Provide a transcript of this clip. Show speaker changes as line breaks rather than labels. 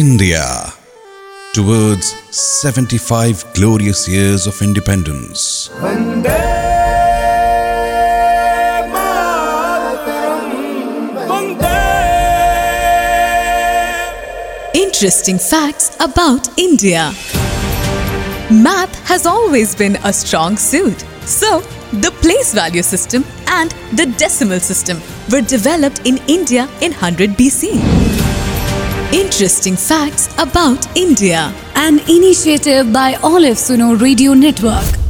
India towards 75 glorious years of independence.
Interesting facts about India. Math has always been a strong suit. So, the place value system and the decimal system were developed in India in 100 BC. Interesting facts about India.
An initiative by Olive Suno Radio Network.